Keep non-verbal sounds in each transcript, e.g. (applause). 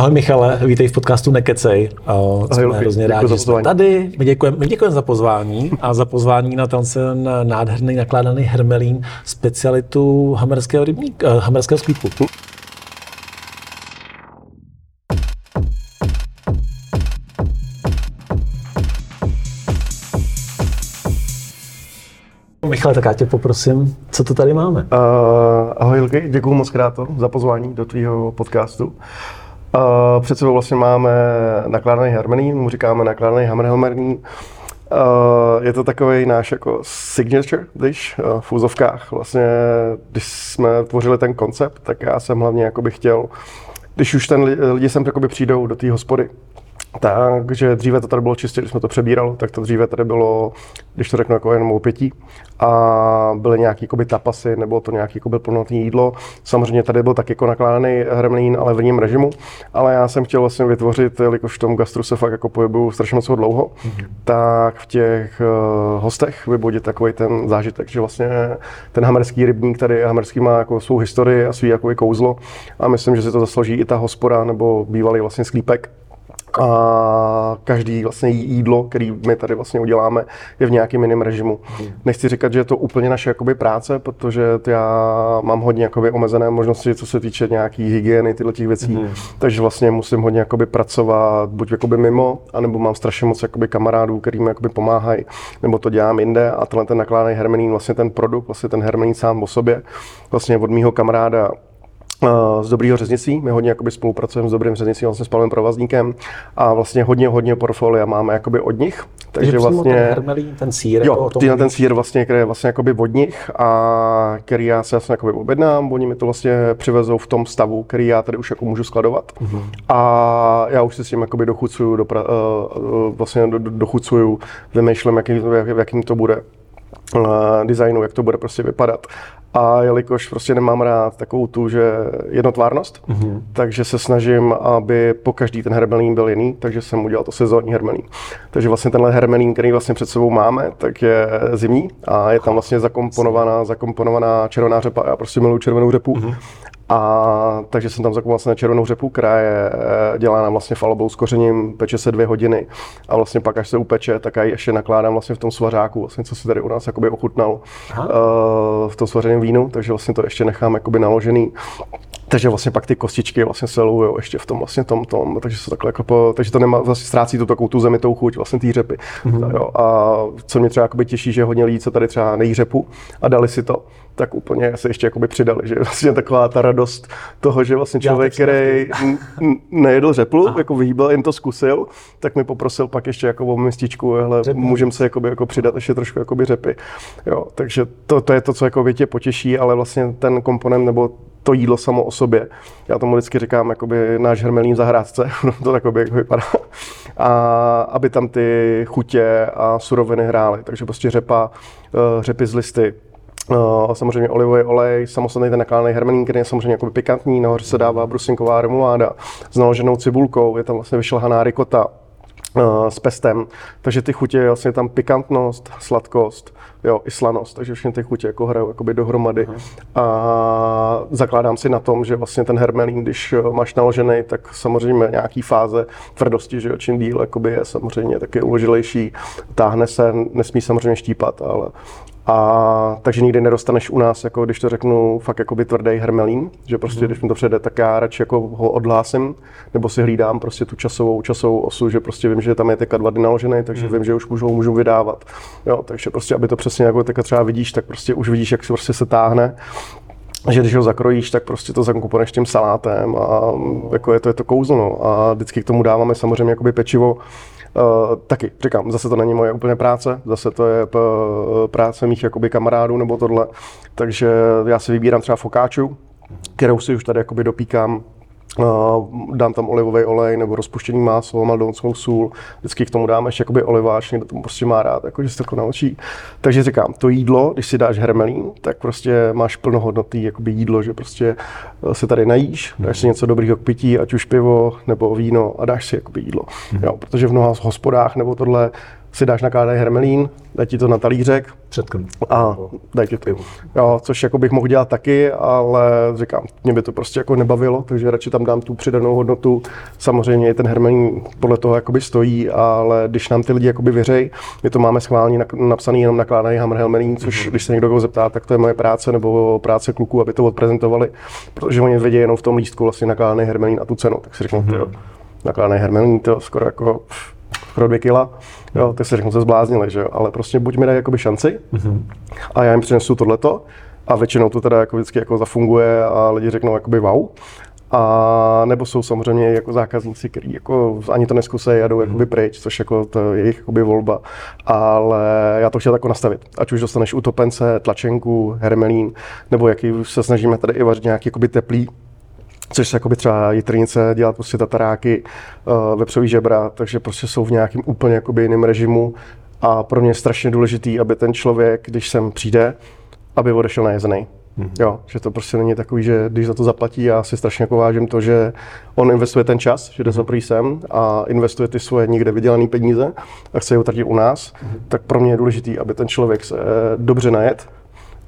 Ahoj Michale, vítej v podcastu Nekecej. Uh, jsme Luky, hrozně rádi, že jsme tady. My děkujeme, my děkujeme za pozvání a za pozvání na ten nádherný nakládaný hermelín specialitu hamerského rybník, uh, hamerského skvípku. Michale, tak já tě poprosím, co to tady máme? Uh, ahoj Luky, děkuji moc krát za pozvání do tvýho podcastu. Uh, před sebou vlastně máme nakládaný hermelín, mu říkáme nakládaný hammerhelmernín. Uh, je to takový náš jako signature dish uh, v úzovkách. Vlastně, když jsme tvořili ten koncept, tak já jsem hlavně jakoby chtěl, když už ten li- lidi sem přijdou do té hospody, takže dříve to tady bylo čistě, když jsme to přebírali, tak to dříve tady bylo, když to řeknu, jako jenom o pití. A byly nějaký jakoby, tapasy, nebo to nějaký jakoby, plnotný jídlo. Samozřejmě tady byl taky jako nakládaný hremlín, ale v jiném režimu. Ale já jsem chtěl vlastně vytvořit, jelikož v tom gastru se fakt jako pohybuju strašně moc dlouho, mm-hmm. tak v těch uh, hostech vybudit takový ten zážitek, že vlastně ten hamerský rybník tady, hamerský má jako svou historii a svý jako kouzlo. A myslím, že si to zaslouží i ta hospoda nebo bývalý vlastně sklípek, a každý vlastně jídlo, který my tady vlastně uděláme, je v nějakém jiném režimu. Hmm. Nechci říkat, že je to úplně naše jakoby práce, protože já mám hodně jakoby omezené možnosti, co se týče nějaký hygieny, tyhle těch věcí, hmm. takže vlastně musím hodně jakoby pracovat buď jakoby mimo, anebo mám strašně moc jakoby kamarádů, který mi jakoby pomáhají, nebo to dělám jinde a tenhle ten nakládaný hermelín, vlastně ten produkt, vlastně ten hermelín sám o sobě, vlastně od mýho kamaráda z Dobrýho řeznicí. My hodně jakoby spolupracujeme s Dobrým řeznicí, vlastně s Pavlem Provazníkem a vlastně hodně, hodně portfolia máme jakoby od nich. Takže vlastně ten hermelín, ten sír. Jo, jako ten, ten sír vlastně, který je vlastně jakoby od nich a který já se vlastně jakoby objednám, oni mi to vlastně přivezou v tom stavu, který já tady už jako můžu skladovat. Mm-hmm. A já už se s tím jakoby dochucuju, dopra, uh, vlastně do, do, dochucuju, vymýšlím, jaký, jak, jakým to bude designu, jak to bude prostě vypadat. A jelikož prostě nemám rád takovou tu, že jednotvárnost, mm-hmm. takže se snažím, aby po každý ten hermelín byl jiný, takže jsem udělal to sezónní hermelín. Takže vlastně tenhle hermelín, který vlastně před sebou máme, tak je zimní a je tam vlastně zakomponovaná, zakomponovaná červená řepa. Já prostě miluji červenou řepu. Mm-hmm. A takže jsem tam zakoupil vlastně červenou řepu, která je dělána vlastně falobou s kořením, peče se dvě hodiny a vlastně pak, až se upeče, tak já ji ještě nakládám vlastně v tom svařáku, vlastně, co si tady u nás jakoby ochutnal uh, v tom svařeném vínu, takže vlastně to ještě nechám jakoby naložený. Takže vlastně pak ty kostičky vlastně se lujou ještě v tom vlastně tom, tom takže se takhle jako po, takže to nemá, vlastně ztrácí tu takovou tu zemitou chuť vlastně té řepy. Mm-hmm. Jo, a co mě třeba jakoby těší, že hodně lidí, co tady třeba nejí řepu a dali si to, tak úplně se ještě jakoby přidali, že vlastně taková ta radost toho, že vlastně člověk, který nejedl řeplu, Aha. jako vyhýbal, jen to zkusil, tak mi poprosil pak ještě jako o mističku, hele, můžeme se jakoby, jako přidat ještě trošku jakoby řepy. Jo, takže to, to je to, co jako tě potěší, ale vlastně ten komponent nebo to jídlo samo o sobě. Já tomu vždycky říkám, jakoby náš hermelín zahrádce, (laughs) to takoby jako vypadá. A aby tam ty chutě a suroviny hrály. Takže prostě řepa, řepy z listy, Uh, samozřejmě olivový olej, samostatný ten nakládaný hermelín, který je samozřejmě jako pikantní, nahoře se dává brusinková remuláda s naloženou cibulkou, je tam vlastně vyšlehaná rikota, uh, s pestem, takže ty chutě, vlastně tam pikantnost, sladkost, jo, i slanost, takže všechny ty chutě jako hrajou jakoby dohromady. Uh-huh. A zakládám si na tom, že vlastně ten hermelín, když máš naložený, tak samozřejmě nějaký fáze tvrdosti, že jo, čím díl jakoby je samozřejmě taky uložilejší, táhne se, nesmí samozřejmě štípat, ale a takže nikdy nedostaneš u nás, jako když to řeknu, fakt jako by tvrdý hermelín, že prostě, mm. když mi to přijde, tak já radši jako ho odhlásím, nebo si hlídám prostě tu časovou, časovou osu, že prostě vím, že tam je teďka dva dny naložený, takže mm. vím, že už můžu, můžu vydávat. Jo, takže prostě, aby to přesně jako teďka třeba vidíš, tak prostě už vidíš, jak se prostě se táhne že když ho zakrojíš, tak prostě to zakomponuješ tím salátem a jako je to, je to kouzlo. No. A vždycky k tomu dáváme samozřejmě jakoby pečivo, Uh, taky, říkám, zase to není moje úplně práce, zase to je p- práce mých jakoby kamarádů nebo tohle, takže já si vybírám třeba fokáču, kterou si už tady jakoby dopíkám dám tam olivový olej nebo rozpuštěný máslo, maldonskou sůl, vždycky k tomu dáme ještě jakoby oliváč, někdo tomu prostě má rád, jako, že se to naučí. Takže říkám, to jídlo, když si dáš hermelín, tak prostě máš plnohodnotný jakoby jídlo, že prostě se tady najíš, dáš si něco dobrýho k pití, ať už pivo nebo víno a dáš si jakoby jídlo. Mm. Jo, protože v mnoha hospodách nebo tohle si dáš nakládaný hermelín, dají ti to na talířek Předkrm. a dají ti to. Jo, což jako bych mohl dělat taky, ale říkám, mě by to prostě jako nebavilo, takže radši tam dám tu přidanou hodnotu. Samozřejmě ten hermelín podle toho jakoby stojí, ale když nám ty lidi jakoby věřej, my to máme schválně napsaný jenom nakládaný hammer hermelín, což když se někdo koho zeptá, tak to je moje práce nebo práce kluků, aby to odprezentovali, protože oni vědí jenom v tom lístku vlastně nakládaný hermelín a tu cenu, tak si řeknu, mm-hmm. nakládaný hermelín, to skoro jako pff, skoro dvě kila, jo, tak si řeknu, se zbláznili, že jo, ale prostě buď mi dají jakoby šanci mm-hmm. a já jim přinesu tohleto a většinou to teda jako vždycky jako zafunguje a lidi řeknou jakoby wow. A nebo jsou samozřejmě jako zákazníci, kteří jako ani to neskusejí a jdou jakoby pryč, což jako to je jejich jakoby volba. Ale já to chtěl jako nastavit. Ať už dostaneš utopence, tlačenku, hermelín, nebo jaký už se snažíme tady i vařit nějaký jakoby teplý což se jakoby třeba jitrnice, dělat prostě tataráky, uh, vepřový žebra, takže prostě jsou v nějakém úplně jakoby jiném režimu a pro mě je strašně důležitý, aby ten člověk, když sem přijde, aby odešel najezený. Mm-hmm. Jo, že to prostě není takový, že když za to zaplatí, já si strašně jako vážím to, že on investuje ten čas, že jde za prý sem a investuje ty svoje někde vydělané peníze a chce je utratit u nás, mm-hmm. tak pro mě je důležitý, aby ten člověk se dobře najet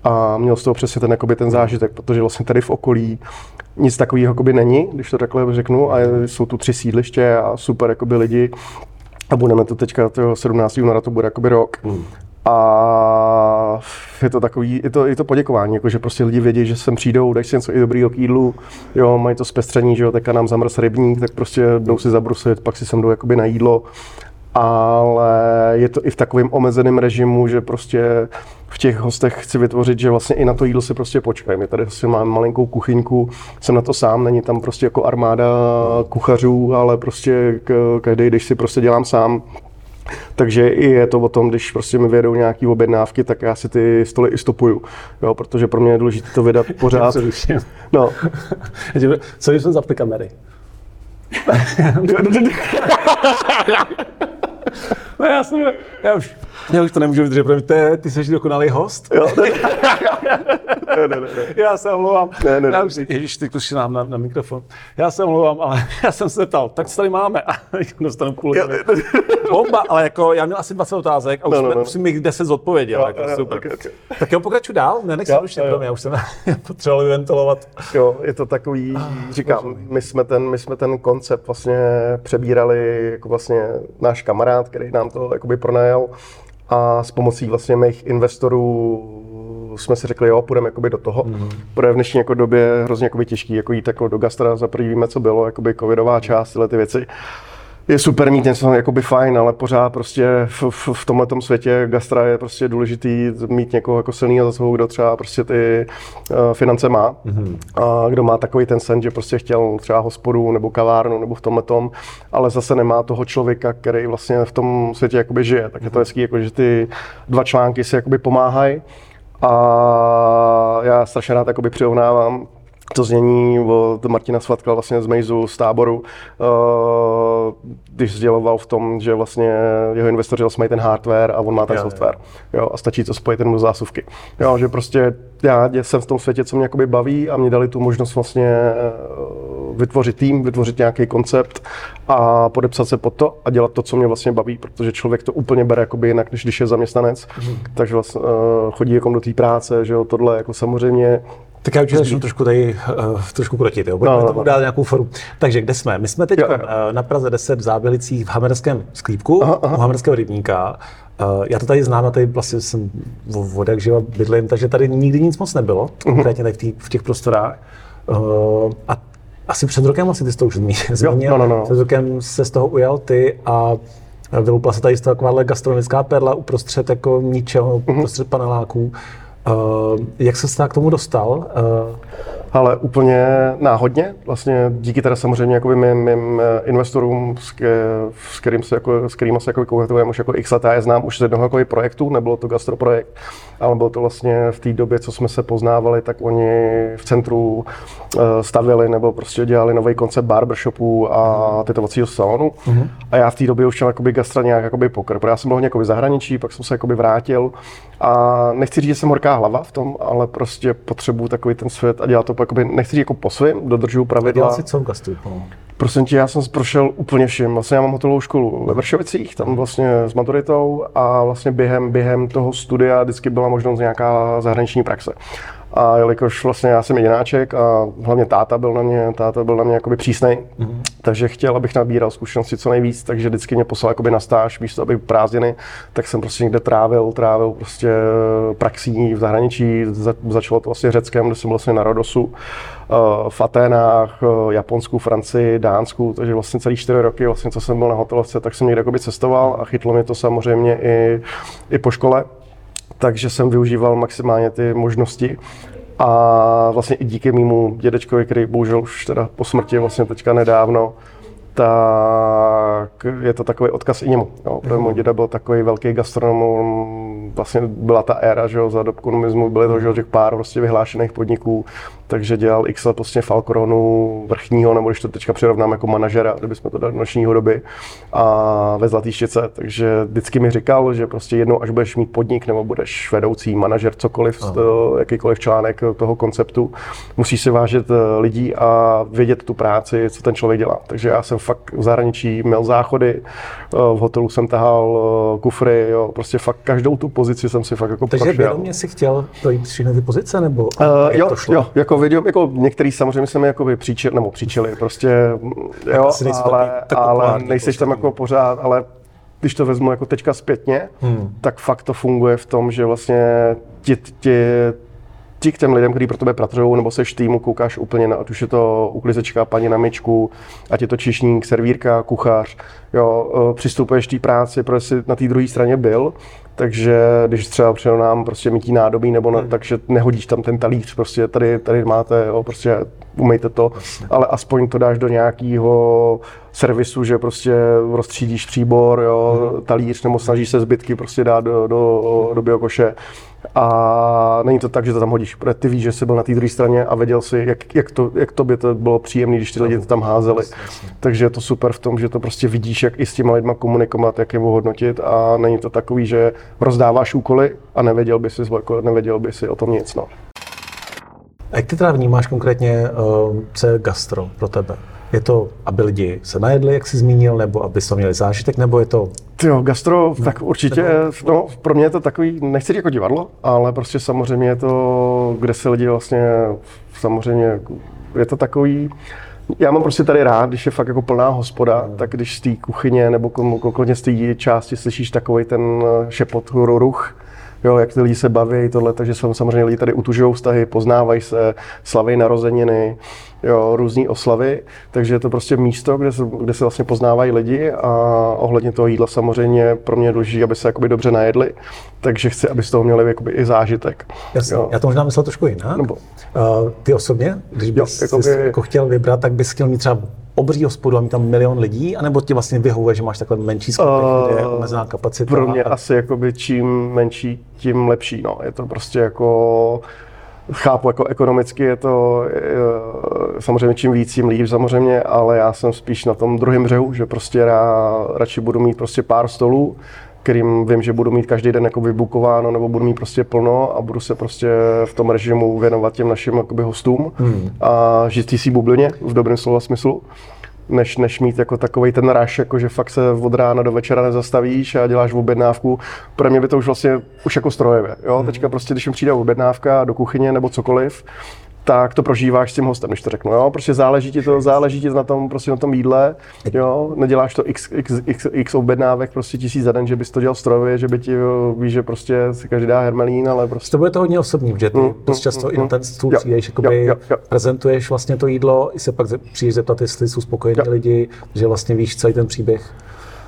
a měl z toho přesně ten, jakoby, ten zážitek, protože vlastně tady v okolí nic takového jakoby není, když to takhle řeknu, a jsou tu tři sídliště a super jakoby lidi a budeme to teďka toho 17. února, to bude jakoby rok. Mm. A je to takový, je to, je to poděkování, jako že prostě lidi vědí, že sem přijdou, dají si něco i dobrýho k jídlu, jo, mají to zpestření, že jo, teďka nám zamrz rybník, tak prostě jdou si zabrusit, pak si sem jdou jakoby na jídlo ale je to i v takovém omezeném režimu, že prostě v těch hostech chci vytvořit, že vlastně i na to jídlo si prostě počkají. My tady vlastně mám malinkou kuchyňku, jsem na to sám, není tam prostě jako armáda kuchařů, ale prostě každý, když si prostě dělám sám, takže i je to o tom, když prostě mi vědou nějaký objednávky, tak já si ty stoly i stopuju, jo, protože pro mě je důležité to vydat (laughs) pořád. no. (laughs) Co jsme zapli kamery? (laughs) no jsem, já už, já už to nemůžu vydržet, protože ty, ty jsi dokonalý host. Jo, ne, ne, ne, ne. Já se omlouvám. Ne, ne, ne. Já už, ježiš, ty kluši nám na, na, mikrofon. Já se omlouvám, ale (laughs) já jsem se ptal, tak co tady máme? A (laughs) dostanu půl Bomba, ale jako já měl asi 20 otázek a už no, no, no. musím jich 10 zodpovědět. Jo, jako, jo, super. Okay, okay. Tak jo, pokračuj dál, nenech se rušit, já už jsem (laughs) potřeboval ventilovat. Jo, je to takový, ah, říkám, my jsme, ten, my jsme ten koncept vlastně přebírali jako vlastně náš kamarád, který nám to jakoby pronajal a s pomocí vlastně mých investorů jsme si řekli, jo, půjdeme jakoby do toho. Mm-hmm. Protože v dnešní jako době hrozně jakoby těžký jako jít jako do gastra, za první víme, co bylo, jakoby covidová část, tyhle ty věci je super mít něco jakoby fajn, ale pořád prostě v, v, v tomhle světě gastra je prostě důležitý mít někoho jako silného za sebou, kdo třeba prostě ty uh, finance má mm-hmm. a kdo má takový ten sen, že prostě chtěl třeba hospodu nebo kavárnu nebo v tomhle tom, ale zase nemá toho člověka, který vlastně v tom světě jakoby žije. Tak je to mhm. hezký, jako, že ty dva články si jakoby pomáhají a já strašně rád jakoby přirovnávám to znění od Martina Svatka vlastně z Mejzu, z táboru, eh, když sděloval v tom, že vlastně jeho investoři vlastně mají ten hardware a on má ten jo, software. Jo, a stačí to spojit jenom do zásuvky. Jo, že prostě já jsem v tom světě, co mě jakoby baví a mě dali tu možnost vlastně eh, vytvořit tým, vytvořit nějaký koncept a podepsat se pod to a dělat to, co mě vlastně baví, protože člověk to úplně bere jakoby jinak, než když je zaměstnanec. Mm. Takže vlastně uh, chodí jako do té práce, že jo, tohle jako samozřejmě tak já už začnu trošku tady uh, trošku krotit, jo. Budeme no, tomu no. dát nějakou foru. Takže kde jsme? My jsme teď jo, jo. Na Praze 10 v Zábělicích v Hamerském sklípku, aha, aha. u Hamerského rybníka. Uh, já to tady znám, a tady vlastně jsem od jak živa bydlím, takže tady nikdy nic moc nebylo, uh-huh. konkrétně tady v, tý, v těch prostorách. Uh, a asi před rokem asi ty jsi to už zmínil. No, no, no. Před rokem se z toho ujal ty a vyloupla se tady z toho takováhle gastronomická perla uprostřed jako ničeho, uh-huh. uprostřed paneláků. Uh, jak se k tomu dostal? Uh, ale úplně náhodně, vlastně díky teda samozřejmě jakoby mým, mým eh, investorům, s, s, kterým se jako, s kterými se jako už jako x let, já je znám už z jednoho jako projektu, nebylo to gastro projekt, ale bylo to vlastně v té době, co jsme se poznávali, tak oni v centru uh, stavili nebo prostě dělali nový koncept barbershopů a tetovacího salonu. Uh-huh. A já v té době už chtěl jakoby gastra nějak jakoby pokr, protože já jsem byl hodně v zahraničí, pak jsem se jakoby vrátil a nechci říct, že jsem horká hlava v tom, ale prostě potřebuju takový ten svět a dělat to jakoby, nechci říct jako po svým, dodržuju pravidla. Dělal si co v gastru? Prosím tě, já jsem prošel úplně vším. Vlastně já mám hotelovou školu ve Vršovicích, tam vlastně s maturitou a vlastně během, během toho studia vždycky byla možnost nějaká zahraniční praxe. A jelikož vlastně já jsem jedináček a hlavně táta byl na mě, táta byl na mě jakoby přísnej, mm-hmm. takže chtěl, abych nabíral zkušenosti co nejvíc, takže vždycky mě poslal jakoby na stáž, místo aby prázdniny, tak jsem prostě někde trávil, trávil prostě praxí v zahraničí, za, začalo to vlastně Řeckem, kde jsem vlastně na Rodosu, eh, v Aténách, eh, Japonsku, Francii, Dánsku, takže vlastně celý čtyři roky, vlastně, co jsem byl na hotelovce, tak jsem někde jakoby cestoval a chytlo mě to samozřejmě i, i po škole takže jsem využíval maximálně ty možnosti. A vlastně i díky mému dědečkovi, který bohužel už teda po smrti vlastně teďka nedávno, tak je to takový odkaz i němu. Jo. Protože můj děda byl takový velký gastronom, vlastně byla ta éra, že jo, za dob komunismu byly to, že pár prostě vyhlášených podniků, takže dělal x let prostě Falcoronu vrchního, nebo když to teďka přirovnám jako manažera, kdybychom to dali do nočního doby, a ve Zlatý štěce. Takže vždycky mi říkal, že prostě jednou, až budeš mít podnik nebo budeš vedoucí manažer, cokoliv, to, jakýkoliv článek toho konceptu, musíš si vážit eh, lidí a vědět tu práci, co ten člověk dělá. Takže já jsem fakt v zahraničí měl záchody, eh, v hotelu jsem tahal eh, kufry, jo, prostě fakt každou tu pozici jsem si fakt jako Takže prošel. vědomě si chtěl projít všechny ty pozice, nebo uh, jo, to šlo? jo, jako video, jako některý samozřejmě se mi jako by příčili, nebo příčili, prostě, jo, ale, ale nejseš tam jako pořád, ale když to vezmu jako teďka zpětně, hmm. tak fakt to funguje v tom, že vlastně ti, ti ti k těm lidem, kteří pro tebe pracují, nebo seš týmu, koukáš úplně na, ať už je to uklizečka, paní na myčku, ať je to čišník, servírka, kuchař, jo, e, přistupuješ té práci, protože jsi na té druhé straně byl, takže když třeba přijel nám prostě mytí nádobí, nebo na, hmm. takže nehodíš tam ten talíř, prostě tady, tady máte, jo, prostě umejte to, ale aspoň to dáš do nějakého servisu, že prostě rozstřídíš příbor, jo, hmm. talíř, nebo snažíš se zbytky prostě dát do, do, do biokoše. A není to tak, že to tam hodíš, protože ty víš, že jsi byl na té druhé straně a věděl si, jak, jak, to, jak to by to bylo příjemné, když ty lidi to tam házeli. Takže je to super v tom, že to prostě vidíš, jak i s těma lidma komunikovat, jak je ohodnotit a není to takový, že rozdáváš úkoly a nevěděl by si, nevěděl by si o tom nic. No. A jak ty teda vnímáš konkrétně, uh, co je gastro pro tebe? Je to, aby lidi se najedli, jak jsi zmínil, nebo aby to měli zážitek, nebo je to... Jo, gastro, no, tak určitě, nebo... no, pro mě je to takový, nechci říct jako divadlo, ale prostě samozřejmě je to, kde se lidi vlastně, samozřejmě, je to takový, já mám prostě tady rád, když je fakt jako plná hospoda, tak když z té kuchyně nebo konkrétně z té části slyšíš takový ten šepot, ruch, jo, jak ty lidi se baví, tohle, takže samozřejmě lidi tady utužují vztahy, poznávají se, slaví narozeniny, jo, různé oslavy, takže je to prostě místo, kde se, kde se vlastně poznávají lidi a ohledně toho jídla samozřejmě pro mě je důležité, aby se jakoby dobře najedli, takže chci, aby z toho měli jakoby i zážitek. Jasně, já to možná myslel trošku jinak. Nebo, uh, ty osobně, když bys jo, jakoby, jako chtěl vybrat, tak bys chtěl mít třeba obří hospodu a mít tam milion lidí, anebo ti vlastně vyhovuje, že máš takhle menší skupiny, uh, kde je omezená kapacita? Pro mě a... asi jakoby čím menší, tím lepší. No. Je to prostě jako chápu, jako ekonomicky je to je, samozřejmě čím víc, tím líp samozřejmě, ale já jsem spíš na tom druhém břehu, že prostě já radši budu mít prostě pár stolů, kterým vím, že budu mít každý den jako vybukováno nebo budu mít prostě plno a budu se prostě v tom režimu věnovat těm našim jakoby hostům hmm. a žít si bublině v dobrém slova smyslu než, než mít jako takový ten ráš, jako že fakt se od rána do večera nezastavíš a děláš v objednávku. Pro mě by to už vlastně už jako strojevě. Jo? Hmm. Teďka prostě, když mi přijde objednávka do kuchyně nebo cokoliv, tak to prožíváš s tím hostem, když to řeknu. Jo? Prostě záleží ti to, záleží ti na tom, prostě na tom jídle. Jo? Neděláš to x, x, x, x objednávek prostě tisíc za den, že bys to dělal strojově, že by ti víš, že prostě si každý dá hermelín, ale prostě. To bude to hodně osobní, že ty mm, dost často mm, i na ten stůl přijdeš, jakoby jo, jo. prezentuješ vlastně to jídlo, i se pak přijdeš zeptat, jestli jsou spokojení lidi, že vlastně víš celý ten příběh.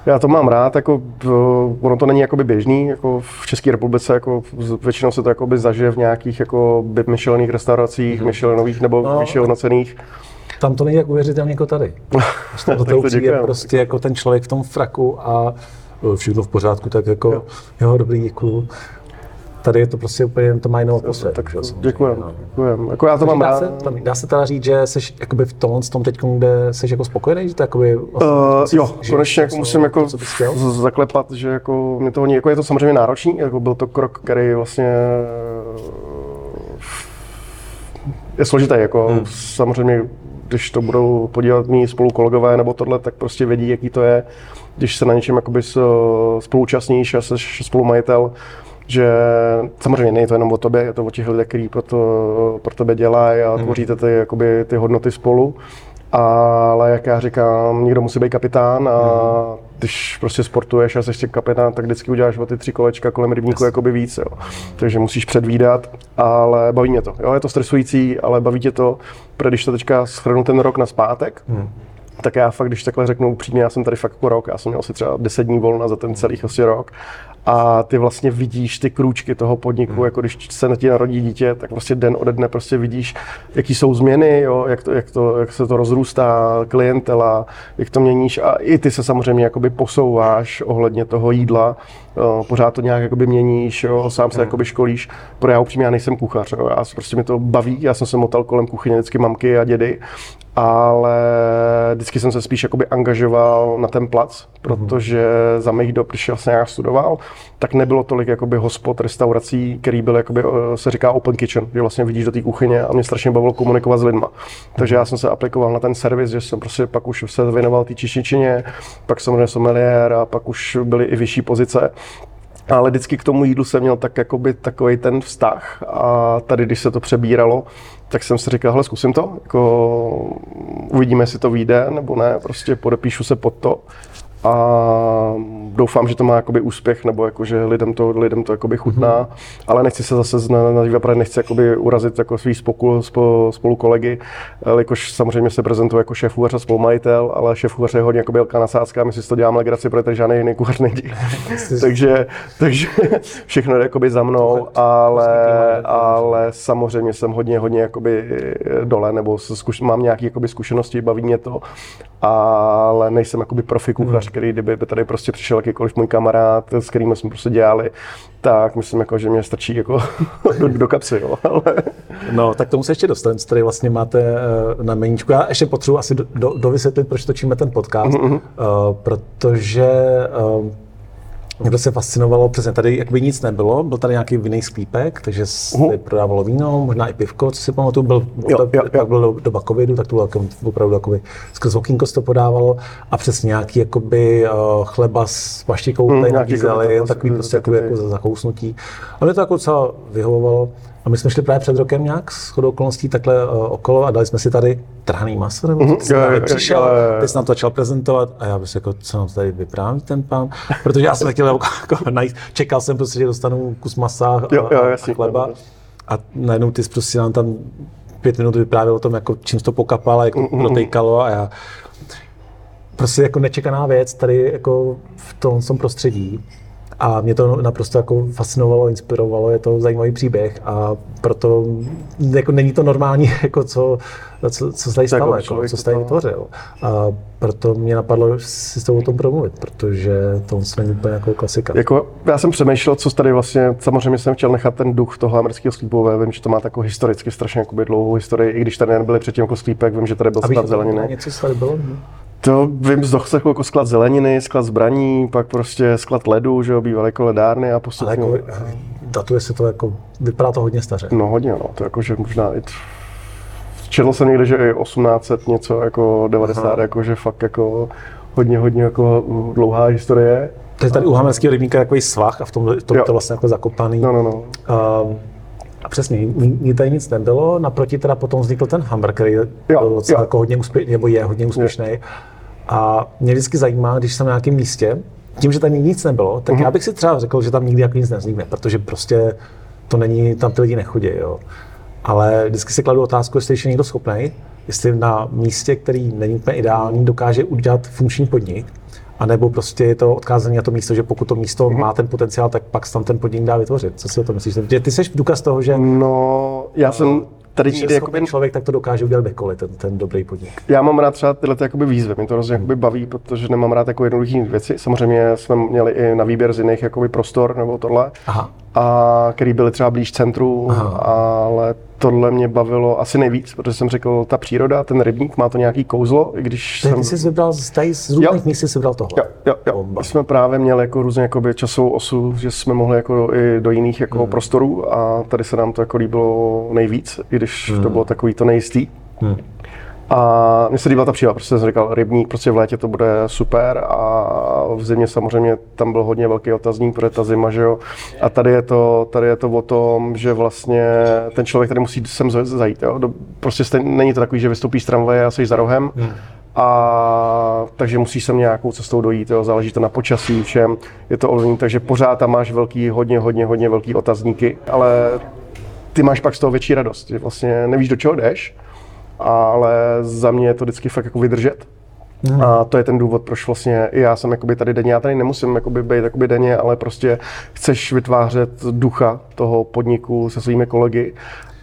Já to mám rád, jako, ono to není jakoby běžný, jako v České republice jako většinou se to jakoby zažije v nějakých jako myšlených restauracích, mm-hmm. myšlenových nebo no, vyšší hodnocených. Tam to není jak uvěřitelně jako tady. (laughs) Tam to, to přijde prostě jako ten člověk v tom fraku a všechno v pořádku, tak jako, jo, jo dobrý, děkuju tady je to prostě úplně, to má jinou atmosféru. Tak děkujem, no. děkujem. Jako já to mám dá rád. Se, dá se teda říct, že jsi jakoby v tom, tom teď, kde jsi jako spokojený, že to jakoby... Vlastně, uh, jo, že, konečně jako musím jako zaklepat, že jako mě to, jako je to samozřejmě náročný, jako byl to krok, který vlastně je složitý. Jako hmm. samozřejmě, když to budou podívat mý spolukolegové nebo tohle, tak prostě vědí, jaký to je, když se na něčem jakoby spoluúčastníš a jsi spolumajitel, že samozřejmě není to jenom o tobě, je to o těch lidech, kteří pro, to, pro tebe dělají a hmm. tvoříte ty, jakoby, ty hodnoty spolu. Ale jak já říkám, někdo musí být kapitán a hmm. když prostě sportuješ a jsi kapitán, tak vždycky uděláš o ty tři kolečka kolem rybníku yes. jakoby víc. Jo. Takže musíš předvídat, ale baví mě to. Jo, je to stresující, ale baví tě to, protože když to teďka schrnu ten rok na zpátek, hmm tak já fakt, když takhle řeknu upřímně, já jsem tady fakt jako rok, já jsem měl asi třeba 10 dní volna za ten celý asi rok a ty vlastně vidíš ty krůčky toho podniku, hmm. jako když se na ti narodí dítě, tak prostě den ode dne prostě vidíš, jaký jsou změny, jo, jak, to, jak, to, jak se to rozrůstá, klientela, jak to měníš a i ty se samozřejmě jakoby posouváš ohledně toho jídla, jo, pořád to nějak jakoby měníš, jo, sám se hmm. jakoby školíš, pro já upřímně já nejsem kuchař, jo, já prostě mi to baví, já jsem se motal kolem kuchyně vždycky mamky a dědy ale vždycky jsem se spíš jakoby angažoval na ten plac, protože za mých dob, když vlastně já studoval, tak nebylo tolik jakoby hospod, restaurací, který byl jakoby, eh, se říká open kitchen, že vlastně vidíš do té kuchyně a mě strašně bavilo komunikovat s lidma. Takže já jsem se aplikoval na ten servis, že jsem prostě pak už se věnoval té čišničině, pak samozřejmě sommelier a pak už byly i vyšší pozice. Ale vždycky k tomu jídlu jsem měl tak jakoby takový ten vztah a tady, když se to přebíralo, tak jsem si říkal, hele, zkusím to, jako uvidíme, jestli to vyjde, nebo ne, prostě podepíšu se pod to a doufám, že to má jakoby úspěch, nebo jako, že lidem to, lidem to jakoby chutná, mm-hmm. ale nechci se zase nadívat, protože nechci jakoby urazit jako svý spokul, spolu, spolu kolegy, jakož samozřejmě se prezentuji jako šéf a spolumajitel, ale šéf je hodně jako velká nasázka, my si to děláme legraci, protože žádný jiný kuchař není. (laughs) takže, takže (laughs) všechno je jakoby za mnou, ale, ale samozřejmě jsem hodně, hodně jakoby dole, nebo zkuš, mám nějaké jakoby zkušenosti, baví mě to, ale nejsem jakoby profi kuchař, který kdyby tady prostě přišel jakýkoliv můj kamarád, s kterým jsme prostě dělali, tak myslím, jako, že mě stačí jako (laughs) do, do kapsy. Jo. Ale... No, tak tomu se ještě dostaneme, co tady vlastně máte eh, na meníčku. Já ještě potřebuji asi do, do, dovysvětlit, proč točíme ten podcast, mm-hmm. uh, protože uh, mě to se fascinovalo, přesně tady jakoby nic nebylo, byl tady nějaký vinný sklípek, takže se uh-huh. prodávalo víno, možná i pivko, co si pamatuju, byl, jo, to, jo, jo. byl doba covidu, tak to bylo opravdu jakoby, skrz okýnko to podávalo a přes nějaký jakoby, uh, chleba s paštikou hmm, tady nabízeli, takový prostě jakoby, jako za zakousnutí. A mě to jako docela vyhovovalo. A my jsme šli právě před rokem nějak s chodou okolností takhle uh, okolo a dali jsme si tady trhaný maso, nebo mm-hmm. co jo, přišel, ty jsi nám to začal prezentovat a já bych jako, co nám tady vypráví ten pán, protože já jsem chtěl jako, (laughs) jako najít, čekal jsem prostě, že dostanu kus masa a, jo, jo, jasný, a chleba a najednou ty jsi prostě nám tam pět minut vyprávěl o tom, jako čím to pokapal a jako mm-hmm. protejkalo a já prostě jako nečekaná věc tady jako v tom, tom prostředí. A mě to naprosto jako fascinovalo, inspirovalo, je to zajímavý příběh a proto jako není to normální, (laughs) jako co, co, co se tady stalo, jako, co se tady vytvořil. A proto mě napadlo si s tou o tom promluvit, protože to není úplně jako klasika. Jako, já jsem přemýšlel, co tady vlastně, samozřejmě jsem chtěl nechat ten duch toho amerického sklípu, vím, že to má takovou historicky strašně dlouhou historii, i když tady nebyly předtím jako sklípek, vím, že tady byl sklad zeleniny. Něco tady bylo? Ne? To vím z dochcechu jako sklad zeleniny, sklad zbraní, pak prostě sklad ledu, že jo, bývaly jako ledárny a postupně. Ale jako, datuje se to jako, vypadá to hodně staře. No hodně, no, to jako, že možná i Četl jsem někde, že i 1800 něco, jako 90, Aha. jako, že fakt jako hodně, hodně jako dlouhá historie. To je tady u Hamerského rybníka takový svah a v tom, to, to vlastně jako zakopaný. No, no, no. Um, a přesně, ní tady nic nebylo, naproti teda potom vznikl ten Hammer, který jo, byl docela jako hodně úspěšný, nebo je hodně úspěšný. Jo. A mě vždycky zajímá, když jsem na nějakém místě, tím, že tam nic nebylo, tak uh-huh. já bych si třeba řekl, že tam nikdy jako nic nevznikne, protože prostě to není, tam ty lidi nechodí, jo. Ale vždycky si kladu otázku, jestli je někdo schopný, jestli na místě, který není úplně ideální, dokáže udělat funkční podnik, a nebo prostě je to odkázání na to místo, že pokud to místo mm-hmm. má ten potenciál, tak pak tam ten podnik dá vytvořit. Co si o tom myslíš? Ty jsi důkaz toho, že... No, já jsem tady Když někdy jakoby, člověk, tak to dokáže udělat kdekoliv, ten, ten dobrý podnik. Já mám rád třeba tyhle jakoby výzvy, mě to hrozně hmm. baví, protože nemám rád jako jednoduché věci. Samozřejmě jsme měli i na výběr z jiných jakoby prostor nebo tohle, Aha. A, který byly třeba blíž centru, Aha. ale tohle mě bavilo asi nejvíc, protože jsem řekl, ta příroda, ten rybník má to nějaký kouzlo, i když Ty jsem... jsi vybral, z, tady z různých míst jsi vybral tohle. Jo, jo, jo. My jsme právě měli jako různě jakoby časovou osu, že jsme mohli jako i do jiných jako hmm. prostorů a tady se nám to jako líbilo nejvíc, i když hmm. to bylo takový to nejistý. Hmm. A mně se líbila ta příroda, prostě jsem říkal, rybník, prostě v létě to bude super a v zimě samozřejmě tam byl hodně velký otazník, protože ta zima, že jo. A tady je to, tady je to o tom, že vlastně ten člověk tady musí sem zajít, jo. Prostě stejně, není to takový, že vystoupíš z tramvaje a jsi za rohem. Hmm. A takže musíš sem nějakou cestou dojít, jo. záleží to na počasí, všem, je to ovlivněné, takže pořád tam máš velký, hodně, hodně, hodně velký otazníky, ale ty máš pak z toho větší radost, že vlastně nevíš, do čeho jdeš, ale za mě je to vždycky fakt jako vydržet. Mm. A to je ten důvod, proč vlastně i já jsem jakoby tady denně, já tady nemusím jakoby být jakoby denně, ale prostě chceš vytvářet ducha toho podniku se svými kolegy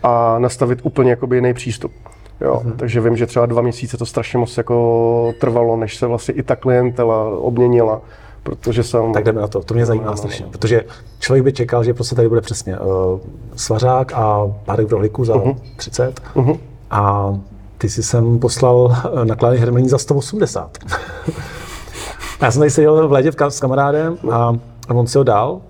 a nastavit úplně jakoby jiný přístup. Jo, mm. Takže vím, že třeba dva měsíce to strašně moc jako trvalo, než se vlastně i ta klientela obměnila. Protože jsem... Tak jdeme na to, to mě zajímá no, strašně, no. protože člověk by čekal, že prostě tady bude přesně uh, svařák a párek v rohlíku za uh-huh. 30. Uh-huh. A ty jsi sem poslal eh, nakládání hermelín za 180. a (laughs) já jsem tady seděl v létě s kamarádem a, on si ho dal.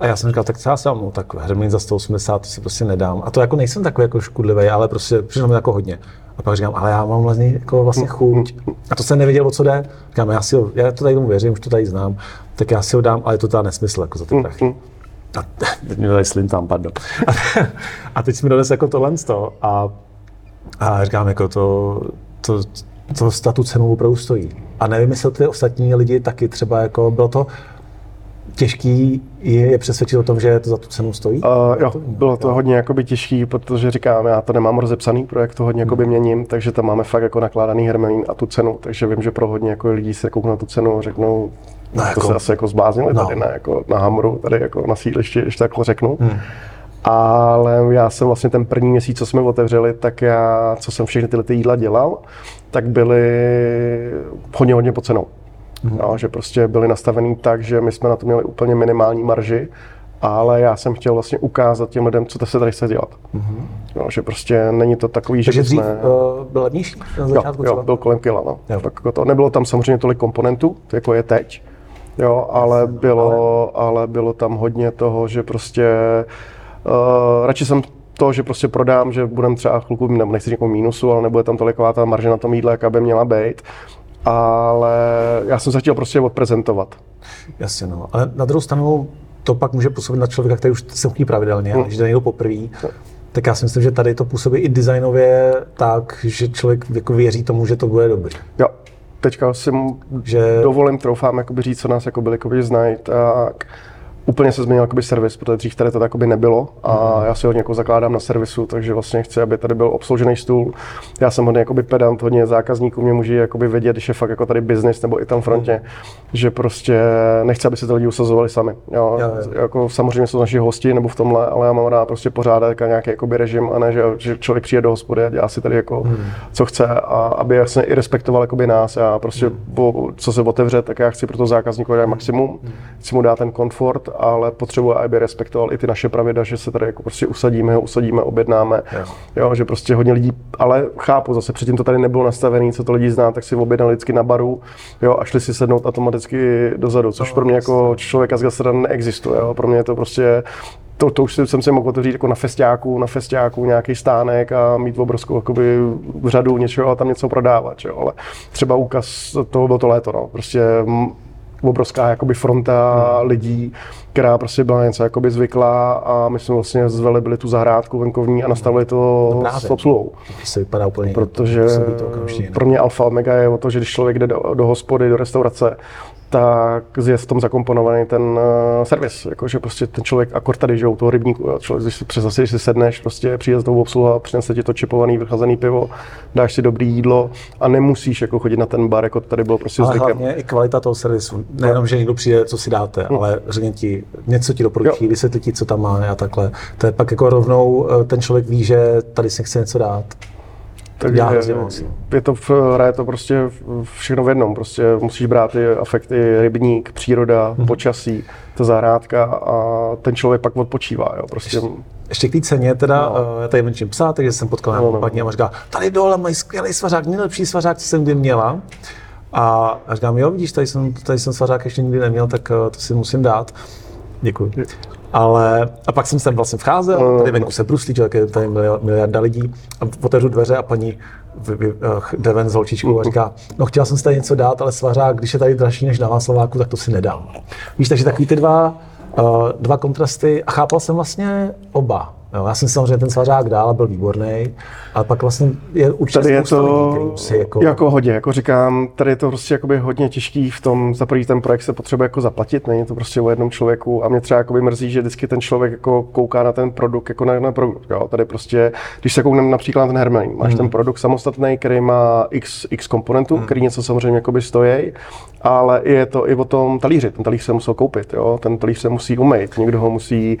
A já jsem říkal, tak já sám, no, tak hermelín za 180 to si prostě nedám. A to jako nejsem takový jako škudlivý, ale prostě přišlo mi jako hodně. A pak říkám, ale já mám vlastně, jako vlastně chuť. A to jsem nevěděl, o co jde. Říkám, já, si ho, já to tady tomu věřím, už to tady znám, tak já si ho dám, ale je to teda nesmysl jako za ty prachy. (laughs) (laughs) A teď mi dali tam, pardon. A teď mi dones jako tohle a a říkám, jako to, to, to za tu cenu opravdu stojí. A nevím, jestli ty ostatní lidi taky třeba jako bylo to těžký je, je přesvědčit o tom, že to za tu cenu stojí? Uh, jo, bylo to hodně jakoby těžký, protože říkám, já to nemám rozepsaný projekt, to hodně hmm. jakoby měním, takže tam máme fakt jako nakládaný hermelín a tu cenu, takže vím, že pro hodně jako lidí se kouknou na tu cenu a řeknou, no, to jako, se asi jako zbláznili no. tady na, jako na Hamru, tady jako na sídlišti, když takhle řeknu. Hmm. Ale já jsem vlastně ten první měsíc, co jsme otevřeli, tak já, co jsem všechny tyhle ty jídla dělal, tak byly hodně, hodně pod cenou. Mm-hmm. No, že prostě byly nastavený tak, že my jsme na to měli úplně minimální marži, ale já jsem chtěl vlastně ukázat těm lidem, co to se tady chce dělat. Mm-hmm. No, že prostě není to takový, že Takže jsme... uh, byl levnější na začátku? Jo, jo, byl kolem kila, no. Jo. Tak jako to, nebylo tam samozřejmě tolik komponentů, jako je teď, jo, ale bylo, ale bylo tam hodně toho, že prostě Uh, radši jsem to, že prostě prodám, že budeme třeba chvilku, nebo nechci říkat mínusu, ale nebude tam toliková ta marže na tom jídle, jaká by měla být. Ale já jsem se chtěl prostě odprezentovat. Jasně, no. Ale na druhou stranu to pak může působit na člověka, který už se chodí pravidelně, hmm. když jde někdo poprvé. No. Tak já si myslím, že tady to působí i designově tak, že člověk jako věří tomu, že to bude dobrý. Jo, teďka si že... dovolím, troufám jakoby říct, co nás jakoby, jakoby znají, tak úplně se změnil jakoby servis, protože dřív tady to takoby nebylo a mm. já si hodně jako zakládám na servisu, takže vlastně chci, aby tady byl obsloužený stůl. Já jsem hodně jakoby pedant, hodně zákazníků mě může jakoby vědět, když je fakt jako tady business nebo i tam frontě, že prostě nechci, aby se ty lidi usazovali sami. Jo, jo, jo. Jako samozřejmě jsou naši hosti nebo v tomhle, ale já mám rád prostě pořádat nějaký jakoby režim a ne, že, že člověk přijde do hospody a dělá si tady jako mm. co chce a aby jasně i respektoval jakoby nás. Já prostě, mm. po, co se otevře, tak já chci pro toho zákazníka dát maximum, mm. chci mu dát ten komfort ale potřebuje, aby respektoval i ty naše pravidla, že se tady jako prostě usadíme, usadíme, objednáme. Jo. jo. že prostě hodně lidí, ale chápu zase, předtím to tady nebylo nastavené, co to lidi zná, tak si objednali vždycky na baru jo, a šli si sednout automaticky dozadu, což no, pro mě jako člověka z gastra neexistuje. Jo. Pro mě je to prostě to, to už jsem si mohl otevřít jako na festiáku, na festiáku nějaký stánek a mít obrovskou jakoby, řadu něčeho a tam něco prodávat. Jo. Ale třeba úkaz toho bylo to léto. No. Prostě obrovská jakoby fronta hmm. lidí, která prostě byla něco jakoby zvyklá a my jsme vlastně zvelebili tu zahrádku venkovní a nastavili to s obsluhou. To vypadá úplně Protože pro mě alfa omega je o to, že když člověk jde do, do hospody, do restaurace, tak je v tom zakomponovaný ten uh, servis, jakože prostě ten člověk akor tady, že u toho rybníku, jo, člověk, když si přes si sedneš, prostě přijde z toho obsluha, přinese ti to čipovaný, vychlazený pivo, dáš si dobrý jídlo a nemusíš jako chodit na ten bar, jako tady bylo prostě ale zvykem. hlavně i kvalita toho servisu, nejenom, že někdo přijde, co si dáte, no. ale řekne ti, něco ti doporučí, vysvětlí ti, co tam má a takhle. To je pak jako rovnou, eh, ten člověk ví, že tady si chce něco dát. Takže je to, hraje to prostě všechno v jednom. Prostě musíš brát i afekty, rybník, příroda, hmm. počasí, ta zahrádka a ten člověk pak odpočívá. Jo. Prostě ještě k té ceně, teda, no. uh, já tady menším psa, takže jsem potkal no, no, paní a říká, tady dole mají skvělý svařák, nejlepší svařák, co jsem kdy měla. A, říkám, jo, vidíš, tady jsem, tady jsem svařák ještě nikdy neměl, tak uh, to si musím dát. Děkuji. Ale a pak jsem sem vlastně vcházel, tady venku se bruslí, že je tady miliarda lidí a otevřu dveře a paní eh, jde ven s holčičkou a říká, no chtěla jsem si tady něco dát, ale svařák, když je tady dražší než na Václaváku, tak to si nedám. Víš, takže takový ty dva, uh, dva kontrasty a chápal jsem vlastně oba. Jo, já jsem samozřejmě ten svařák dál a byl výborný, ale pak vlastně je určitě tady je to lidí, si jako... jako... hodně, jako říkám, tady je to prostě jakoby hodně těžký v tom, za první ten projekt se potřebuje jako zaplatit, není to prostě o jednom člověku a mě třeba jakoby mrzí, že vždycky ten člověk jako kouká na ten produkt jako na, na produkt, jo, tady prostě, když se koukneme například na ten Hermelín, máš hmm. ten produkt samostatný, který má x, x komponentů, hmm. který něco samozřejmě jakoby stojí, ale je to i o tom talíři, ten talíř se musel koupit, jo, ten talíř se musí umýt, někdo ho musí,